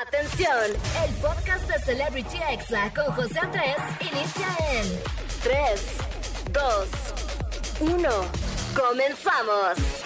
Atención, el podcast de Celebrity Exa con José Andrés inicia en 3, 2, 1. Comenzamos.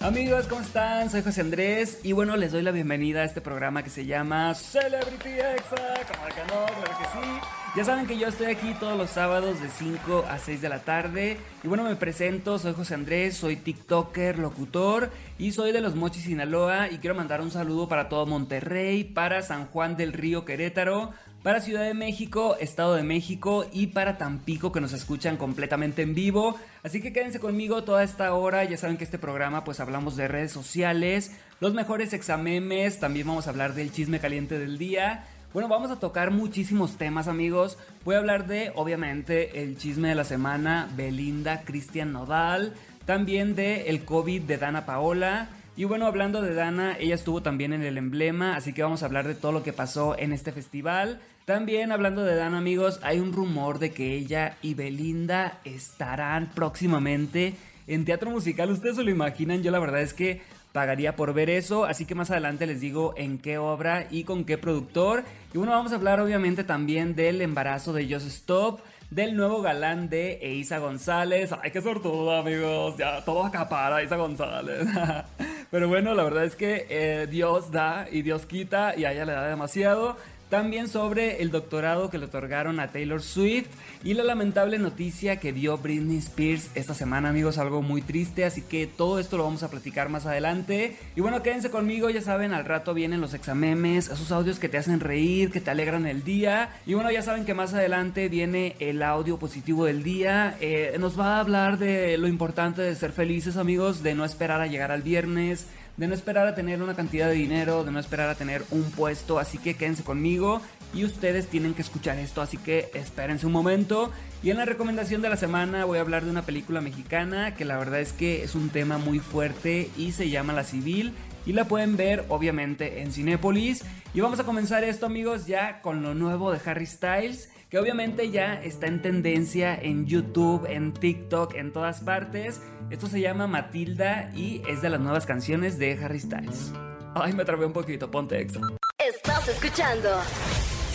Amigos, ¿cómo están? Soy José Andrés y bueno, les doy la bienvenida a este programa que se llama Celebrity Exa. Como que no, claro que sí. Ya saben que yo estoy aquí todos los sábados de 5 a 6 de la tarde. Y bueno, me presento, soy José Andrés, soy TikToker, locutor y soy de los Mochis Sinaloa. Y quiero mandar un saludo para todo Monterrey, para San Juan del Río Querétaro, para Ciudad de México, Estado de México y para Tampico que nos escuchan completamente en vivo. Así que quédense conmigo toda esta hora. Ya saben que este programa pues hablamos de redes sociales, los mejores examemes, también vamos a hablar del chisme caliente del día. Bueno, vamos a tocar muchísimos temas, amigos. Voy a hablar de, obviamente, el chisme de la semana, Belinda, Cristian Nodal, también de el COVID de Dana Paola. Y bueno, hablando de Dana, ella estuvo también en el emblema, así que vamos a hablar de todo lo que pasó en este festival. También hablando de Dana, amigos, hay un rumor de que ella y Belinda estarán próximamente en teatro musical. Ustedes se lo imaginan, yo la verdad es que pagaría por ver eso. Así que más adelante les digo en qué obra y con qué productor. Y bueno, vamos a hablar obviamente también del embarazo de Just Stop. Del nuevo galán de Eiza González. Ay, qué sortudo, amigos. Ya todo acapara Eiza González. Pero bueno, la verdad es que eh, Dios da y Dios quita y a ella le da demasiado. También sobre el doctorado que le otorgaron a Taylor Swift y la lamentable noticia que dio Britney Spears esta semana, amigos, algo muy triste, así que todo esto lo vamos a platicar más adelante. Y bueno, quédense conmigo, ya saben, al rato vienen los examemes, esos audios que te hacen reír, que te alegran el día. Y bueno, ya saben que más adelante viene el audio positivo del día. Eh, nos va a hablar de lo importante de ser felices, amigos, de no esperar a llegar al viernes de no esperar a tener una cantidad de dinero, de no esperar a tener un puesto, así que quédense conmigo y ustedes tienen que escuchar esto, así que espérense un momento. Y en la recomendación de la semana voy a hablar de una película mexicana que la verdad es que es un tema muy fuerte y se llama La Civil y la pueden ver obviamente en Cinépolis. Y vamos a comenzar esto amigos ya con lo nuevo de Harry Styles, que obviamente ya está en tendencia en YouTube, en TikTok, en todas partes. Esto se llama Matilda y es de las nuevas canciones de Harry Styles. Ay, me trabé un poquito, ponte extra. Estás escuchando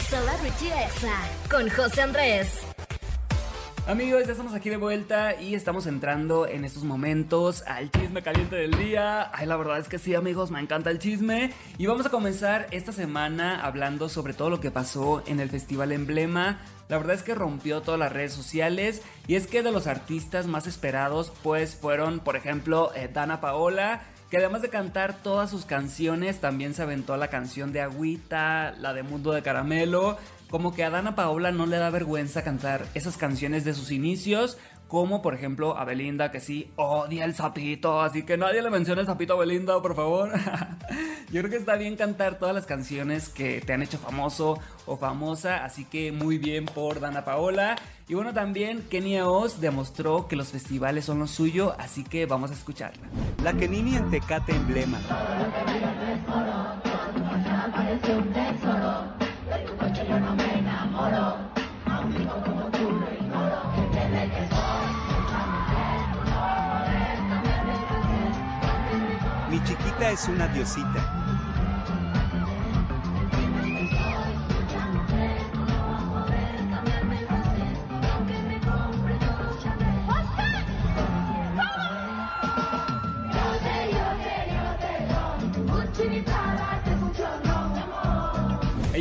Celebrity Exa con José Andrés. Amigos, ya estamos aquí de vuelta y estamos entrando en estos momentos al chisme caliente del día. Ay, la verdad es que sí, amigos, me encanta el chisme. Y vamos a comenzar esta semana hablando sobre todo lo que pasó en el Festival Emblema. La verdad es que rompió todas las redes sociales y es que de los artistas más esperados pues fueron, por ejemplo, eh, Dana Paola, que además de cantar todas sus canciones, también se aventó la canción de Agüita, la de Mundo de Caramelo, como que a Dana Paola no le da vergüenza cantar esas canciones de sus inicios, como por ejemplo a Belinda que sí odia el sapito, así que nadie le menciona el sapito a Belinda, por favor. Yo creo que está bien cantar todas las canciones que te han hecho famoso o famosa, así que muy bien por Dana Paola. Y bueno, también Kenia Oz demostró que los festivales son lo suyo, así que vamos a escucharla. La Kenini en Tecate Emblema. Es una diosita.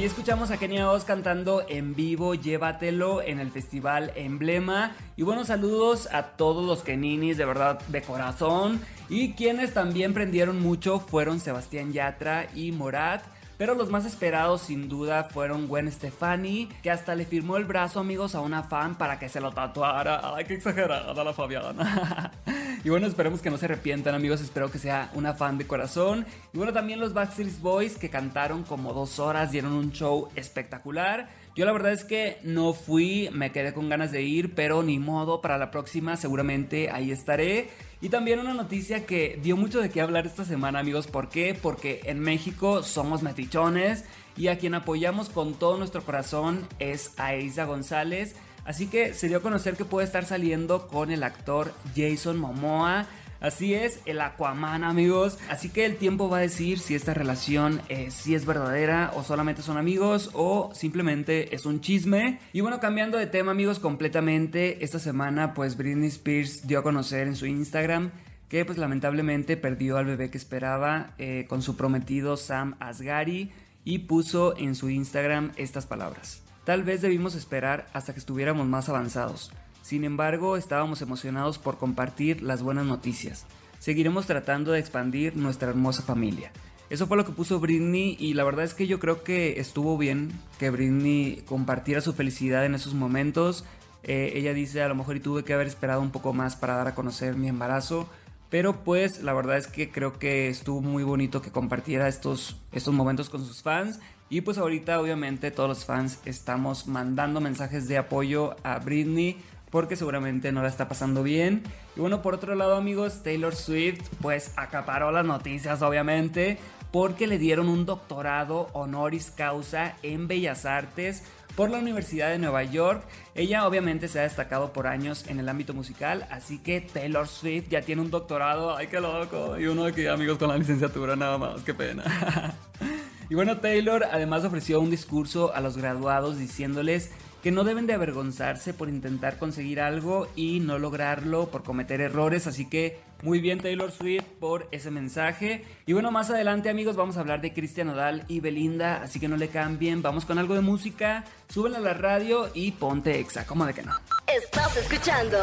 Ahí escuchamos a Kenia Oz cantando en vivo Llévatelo en el festival Emblema. Y buenos saludos a todos los Keninis, de verdad, de corazón. Y quienes también prendieron mucho fueron Sebastián Yatra y Morat. Pero los más esperados sin duda fueron Gwen Stefani, que hasta le firmó el brazo amigos a una fan para que se lo tatuara. Ay, qué exagerada la Fabiana. Y bueno, esperemos que no se arrepientan, amigos. Espero que sea una fan de corazón. Y bueno, también los Backstreet Boys que cantaron como dos horas, dieron un show espectacular. Yo la verdad es que no fui, me quedé con ganas de ir, pero ni modo, para la próxima seguramente ahí estaré. Y también una noticia que dio mucho de qué hablar esta semana, amigos. ¿Por qué? Porque en México somos metichones y a quien apoyamos con todo nuestro corazón es a Isa González. Así que se dio a conocer que puede estar saliendo con el actor Jason Momoa. Así es, el Aquaman, amigos. Así que el tiempo va a decir si esta relación eh, es verdadera o solamente son amigos o simplemente es un chisme. Y bueno, cambiando de tema, amigos, completamente, esta semana pues Britney Spears dio a conocer en su Instagram que pues lamentablemente perdió al bebé que esperaba eh, con su prometido Sam Asghari y puso en su Instagram estas palabras. Tal vez debimos esperar hasta que estuviéramos más avanzados. Sin embargo, estábamos emocionados por compartir las buenas noticias. Seguiremos tratando de expandir nuestra hermosa familia. Eso fue lo que puso Britney y la verdad es que yo creo que estuvo bien que Britney compartiera su felicidad en esos momentos. Eh, ella dice a lo mejor y tuve que haber esperado un poco más para dar a conocer mi embarazo. Pero pues la verdad es que creo que estuvo muy bonito que compartiera estos, estos momentos con sus fans. Y pues ahorita obviamente todos los fans estamos mandando mensajes de apoyo a Britney porque seguramente no la está pasando bien. Y bueno, por otro lado, amigos, Taylor Swift pues acaparó las noticias, obviamente, porque le dieron un doctorado honoris causa en Bellas Artes por la Universidad de Nueva York. Ella obviamente se ha destacado por años en el ámbito musical, así que Taylor Swift ya tiene un doctorado, ay qué loco, y uno aquí amigos con la licenciatura nada más, qué pena. y bueno, Taylor además ofreció un discurso a los graduados diciéndoles que no deben de avergonzarse por intentar conseguir algo y no lograrlo por cometer errores. Así que muy bien Taylor Swift por ese mensaje. Y bueno, más adelante amigos vamos a hablar de Cristian Odal y Belinda, así que no le cambien. Vamos con algo de música, súbenla a la radio y ponte exa, ¿cómo de que no? Estás escuchando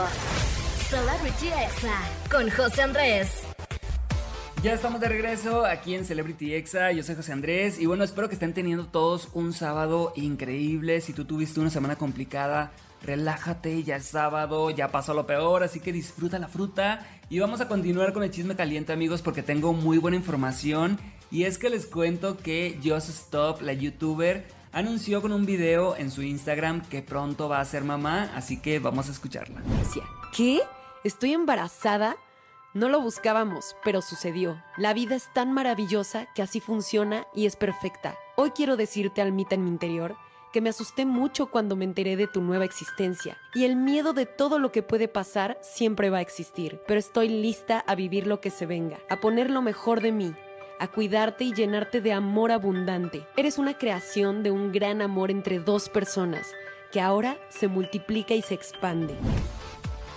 Celebrity Exa con José Andrés. Ya estamos de regreso aquí en Celebrity Exa. Yo soy José Andrés y bueno, espero que estén teniendo todos un sábado increíble. Si tú tuviste una semana complicada, relájate, ya es sábado, ya pasó lo peor, así que disfruta la fruta. Y vamos a continuar con el chisme caliente, amigos, porque tengo muy buena información. Y es que les cuento que Just Stop, la youtuber, anunció con un video en su Instagram que pronto va a ser mamá, así que vamos a escucharla. ¿Qué? ¿Estoy embarazada? No lo buscábamos, pero sucedió. La vida es tan maravillosa que así funciona y es perfecta. Hoy quiero decirte, Almita, en mi interior, que me asusté mucho cuando me enteré de tu nueva existencia. Y el miedo de todo lo que puede pasar siempre va a existir. Pero estoy lista a vivir lo que se venga, a poner lo mejor de mí, a cuidarte y llenarte de amor abundante. Eres una creación de un gran amor entre dos personas, que ahora se multiplica y se expande.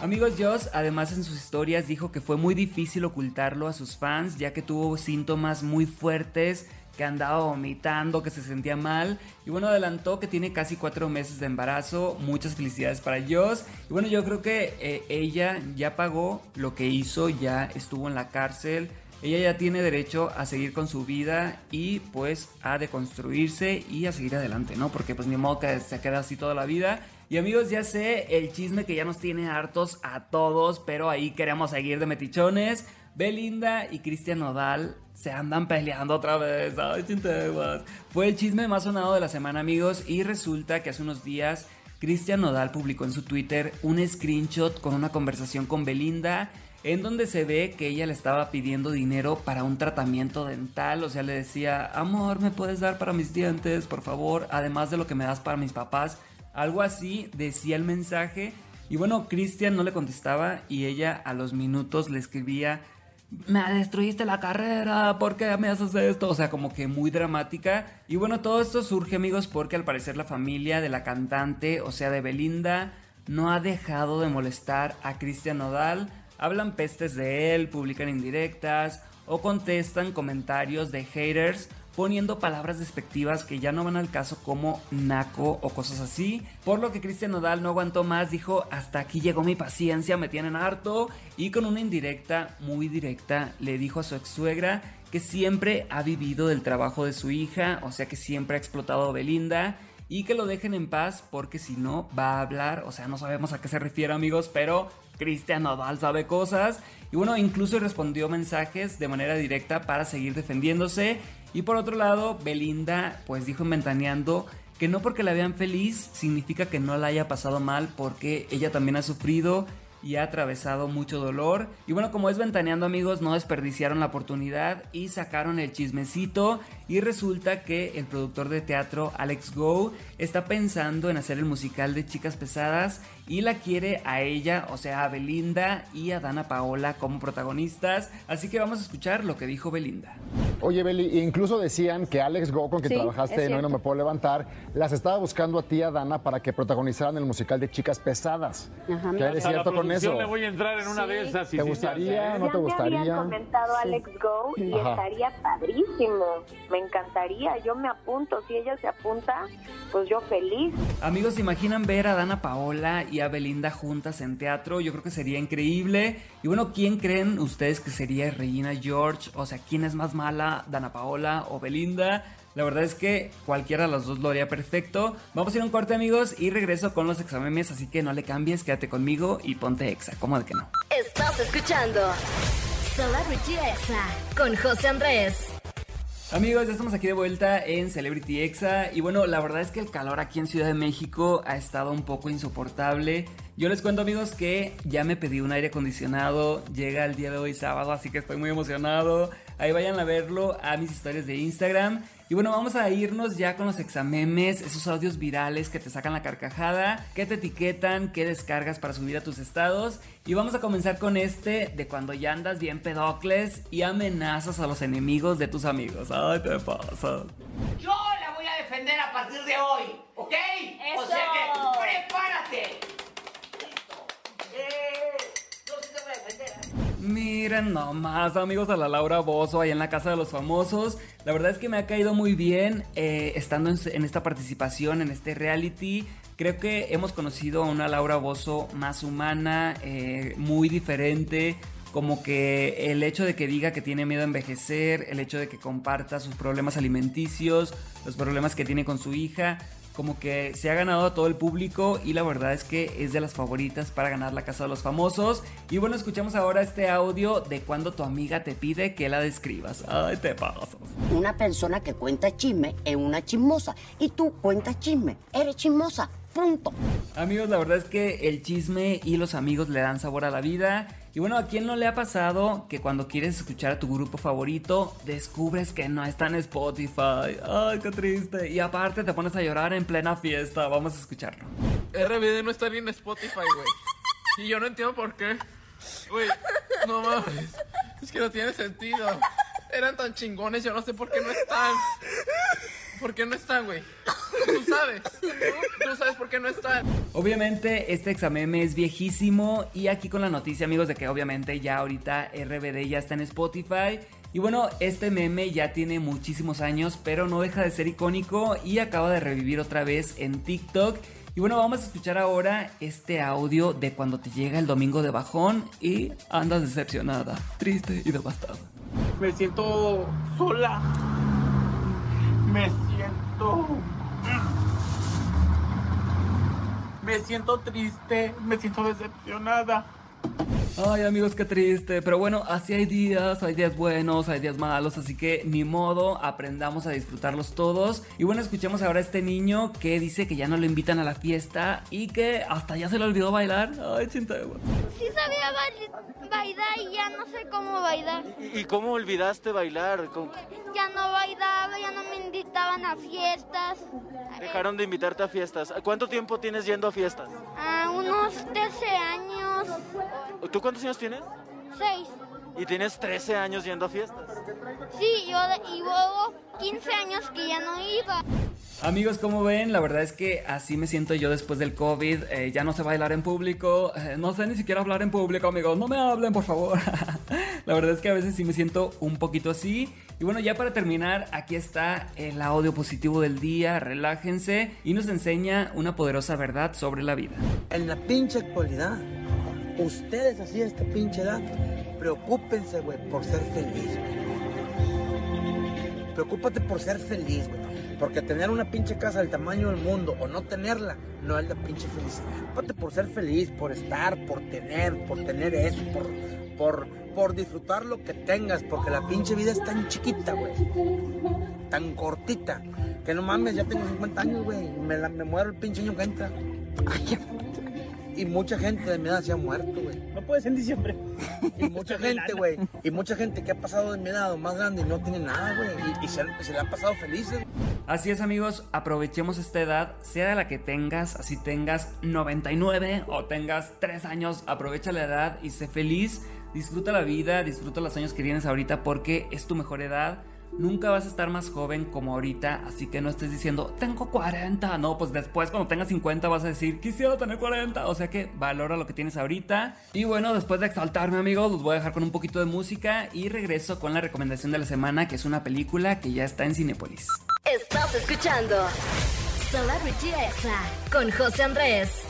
Amigos, Joss además en sus historias dijo que fue muy difícil ocultarlo a sus fans ya que tuvo síntomas muy fuertes, que andaba vomitando, que se sentía mal. Y bueno, adelantó que tiene casi cuatro meses de embarazo, muchas felicidades para Joss. Y bueno, yo creo que eh, ella ya pagó lo que hizo, ya estuvo en la cárcel, ella ya tiene derecho a seguir con su vida y pues a deconstruirse y a seguir adelante, ¿no? Porque pues ni modo que se quede así toda la vida y amigos, ya sé el chisme que ya nos tiene hartos a todos, pero ahí queremos seguir de metichones. Belinda y Cristian Nodal se andan peleando otra vez. Ay, chinteguas. Fue el chisme más sonado de la semana, amigos, y resulta que hace unos días Cristian Nodal publicó en su Twitter un screenshot con una conversación con Belinda en donde se ve que ella le estaba pidiendo dinero para un tratamiento dental, o sea, le decía, amor, ¿me puedes dar para mis dientes, por favor? Además de lo que me das para mis papás. Algo así decía el mensaje. Y bueno, Cristian no le contestaba y ella a los minutos le escribía, me destruiste la carrera, ¿por qué me haces esto? O sea, como que muy dramática. Y bueno, todo esto surge amigos porque al parecer la familia de la cantante, o sea, de Belinda, no ha dejado de molestar a Cristian Nodal. Hablan pestes de él, publican indirectas o contestan comentarios de haters poniendo palabras despectivas que ya no van al caso como naco o cosas así. Por lo que Cristian Nodal no aguantó más, dijo, hasta aquí llegó mi paciencia, me tienen harto. Y con una indirecta, muy directa, le dijo a su ex suegra que siempre ha vivido del trabajo de su hija, o sea que siempre ha explotado a Belinda y que lo dejen en paz porque si no va a hablar, o sea, no sabemos a qué se refiere amigos, pero Cristian Nodal sabe cosas y bueno, incluso respondió mensajes de manera directa para seguir defendiéndose y por otro lado, Belinda pues dijo en Ventaneando que no porque la vean feliz significa que no la haya pasado mal porque ella también ha sufrido y ha atravesado mucho dolor. Y bueno, como es ventaneando amigos, no desperdiciaron la oportunidad y sacaron el chismecito. Y resulta que el productor de teatro Alex Go está pensando en hacer el musical de Chicas Pesadas y la quiere a ella, o sea, a Belinda y a Dana Paola como protagonistas. Así que vamos a escuchar lo que dijo Belinda. Oye, Beli, incluso decían que Alex Go, con quien Sí, trabajaste es en Hoy No. Me Puedo Levantar, las estaba buscando a ti, y a Dana, para que protagonizaran el musical de Chicas Pesadas. Ajá, ¿Qué la cierto con eso? le voy a entrar en una de esas. y ¿Te gustaría? ¿No te ya me gustaría? habían comentado Sí. Alex Go y Ajá. estaría padrísimo. Me encantaría, yo me apunto. Si ella se apunta, pues yo feliz. Amigos, ¿se imaginan ver a Dana Paola y a Belinda juntas en teatro? Yo creo que sería increíble. Y bueno, ¿quién creen ustedes que sería Regina George? O sea, ¿quién es más mala, Dana Paola o Belinda? La verdad es que cualquiera de las dos lo haría perfecto. Vamos a ir a un corte, amigos, y regreso con los exámenes, así que no le cambies, quédate conmigo y ponte exa. ¿Cómo de que no? Estás escuchando Celebrity Exa con José Andrés. Amigos, ya estamos aquí de vuelta en Celebrity Exa y bueno, la verdad es que el calor aquí en Ciudad de México ha estado un poco insoportable. Yo les cuento amigos que ya me pedí un aire acondicionado, llega el día de hoy sábado, así que estoy muy emocionado. Ahí vayan a verlo a mis historias de Instagram. Y bueno, vamos a irnos ya con los examemes, esos audios virales que te sacan la carcajada, que te etiquetan, que descargas para subir a tus estados. Y vamos a comenzar con este de cuando ya andas bien pedocles y amenazas a los enemigos de tus amigos. Ay, te pasa. Yo la voy a defender a partir de hoy, ¿ok? O sea que prepárate. Listo. Eh, Miren nomás, amigos, a la Laura Bozo ahí en la Casa de los Famosos. La verdad es que me ha caído muy bien eh, estando en, esta participación, en este reality. Creo que hemos conocido a una Laura Bozo más humana, eh, muy diferente. Como que el hecho de que diga que tiene miedo a envejecer, el hecho de que comparta sus problemas alimenticios, los problemas que tiene con su hija, como que se ha ganado a todo el público y la verdad es que es de las favoritas para ganar la Casa de los Famosos. Y bueno, escuchamos ahora este audio de cuando tu amiga te pide que la describas. Ay, te pasas. Una persona que cuenta chisme es una chismosa. Y tú cuentas chisme, eres chismosa. Punto. Amigos, la verdad es que el chisme y los amigos le dan sabor a la vida. Y bueno, ¿a quién no le ha pasado que cuando quieres escuchar a tu grupo favorito, descubres que no está en Spotify? Ay, qué triste. Y aparte te pones a llorar en plena fiesta. Vamos a escucharlo. RBD no está ni en Spotify, güey. Y yo no entiendo por qué. Güey, no mames. Es que no tiene sentido. Eran tan chingones, yo no sé por qué no están. ¿Por qué no están, güey? Tú sabes. Tú sabes por qué no están. Obviamente este examen es viejísimo y aquí con la noticia amigos de que obviamente ya ahorita RBD ya está en Spotify. Y bueno, este meme ya tiene muchísimos años, pero no deja de ser icónico y acaba de revivir otra vez en TikTok. Y bueno, vamos a escuchar ahora este audio de cuando te llega el domingo de bajón y andas decepcionada, triste y devastada. Me siento sola. Me siento. Me siento triste. Me siento decepcionada. Ay amigos, qué triste, pero bueno, así hay días, hay días buenos, hay días malos, así que ni modo, aprendamos a disfrutarlos todos. Y bueno, escuchemos ahora a este niño que dice que ya no lo invitan a la fiesta y que hasta ya se le olvidó bailar. Ay, chintegua. Sí sabía bail- bailar y ya no sé cómo bailar. ¿Y cómo olvidaste bailar? ¿Cómo- Ya no bailaba, ya no me invitaban a fiestas. Dejaron de invitarte a fiestas. ¿Cuánto tiempo tienes yendo a fiestas? A unos 13 años, ¿Tú cuántos años tienes? 6. Y tienes 13 años yendo a fiestas. Sí, yo de- y luego 15 años que ya no iba. Amigos, como ven, la verdad es que así me siento yo después del COVID. Eh, ya no sé bailar en público, eh, no sé ni siquiera hablar en público, amigos. No me hablen, por favor. la verdad es que a veces sí me siento un poquito así. Y bueno, ya para terminar, aquí está el audio positivo del día. Relájense y nos enseña una poderosa verdad sobre la vida. En la pinche actualidad, ustedes así a esta pinche edad, preocúpense, güey, por ser feliz, güey. Preocúpate por ser feliz, güey. Porque tener una pinche casa del tamaño del mundo o no tenerla no es la pinche felicidad. Preocúpate por ser feliz, por estar, por tener, por tener eso, por, por, por disfrutar lo que tengas. Porque la pinche vida es tan chiquita, güey. Tan cortita. Que no mames, ya tengo 50 años, güey. Me, la- me muero el pinche año que entra. Ay. Y mucha gente de mi edad se ha muerto, güey. No puede ser en diciembre. Y mucha gente, güey. Y mucha gente que ha pasado de mi edad o más grande y no tiene nada, güey. Y, y se, se le han pasado felices. Así es amigos, aprovechemos esta edad, sea la que tengas, así tengas 99 o tengas 3 años, aprovecha la edad y sé feliz, disfruta la vida, disfruta los años que tienes ahorita porque es tu mejor edad. Nunca vas a estar más joven como ahorita, así que no estés diciendo, tengo 40. No, pues después cuando tengas 50 vas a decir, quisiera tener 40. O sea que valora lo que tienes ahorita. Y bueno, después de exaltarme amigos, los voy a dejar con un poquito de música y regreso con la recomendación de la semana, que es una película que ya está en Cinepolis. Estás escuchando Celebrity Exa con José Andrés.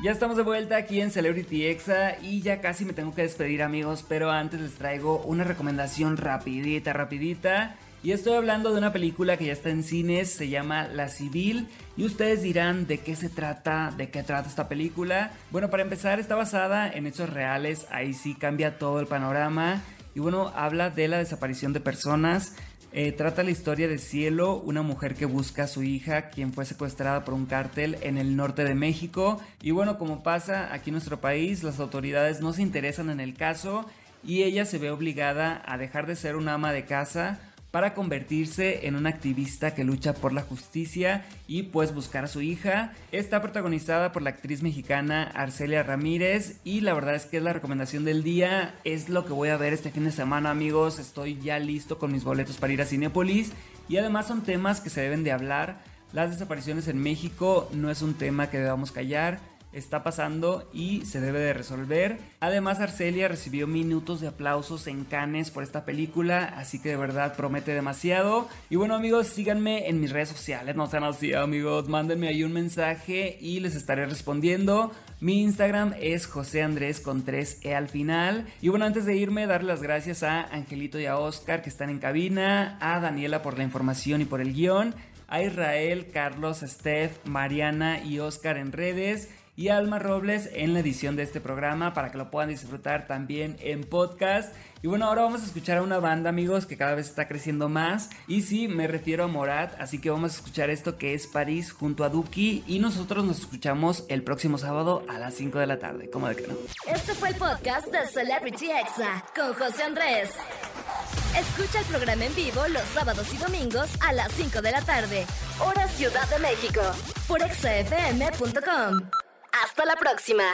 Ya estamos de vuelta aquí en Celebrity Exa y ya casi me tengo que despedir amigos, pero antes les traigo una recomendación rapidita, rapidita. Y estoy hablando de una película que ya está en cines, se llama La Civil. Y ustedes dirán de qué se trata, de qué trata esta película. Bueno, para empezar está basada en hechos reales, ahí sí cambia todo el panorama. Y bueno, habla de la desaparición de personas. Eh, trata la historia de Cielo, una mujer que busca a su hija, quien fue secuestrada por un cártel en el norte de México. Y bueno, como pasa aquí en nuestro país, las autoridades no se interesan en el caso y ella se ve obligada a dejar de ser una ama de casa para convertirse en una activista que lucha por la justicia y pues buscar a su hija. Está protagonizada por la actriz mexicana Arcelia Ramírez y la verdad es que es la recomendación del día, es lo que voy a ver este fin de semana amigos, estoy ya listo con mis boletos para ir a Cinépolis y además son temas que se deben de hablar. Las desapariciones en México no es un tema que debamos callar está pasando y se debe de resolver. Además, Arcelia recibió minutos de aplausos en Cannes por esta película, así que de verdad promete demasiado. Y bueno, amigos, síganme en mis redes sociales, no sean así, amigos, mándenme ahí un mensaje y les estaré respondiendo. Mi Instagram es José Andrés con 3E al final. Y bueno, antes de irme, dar las gracias a Angelito y a Oscar que están en cabina, a Daniela por la información y por el guion, a Israel, Carlos, Steph, Mariana y Oscar en redes y Alma Robles en la edición de este programa para que lo puedan disfrutar también en podcast. Y bueno, ahora vamos a escuchar a una banda, amigos, que cada vez está creciendo más. Y sí, me refiero a Morat, así que vamos a escuchar esto que es París junto a Duki. Y nosotros nos escuchamos el próximo sábado a las 5 de la tarde. ¿Cómo de que no? Este fue el podcast de Celebrity Exa con José Andrés. Escucha el programa en vivo los sábados y domingos a las 5 de la tarde, hora Ciudad de México, por exafm.com. Hasta la próxima.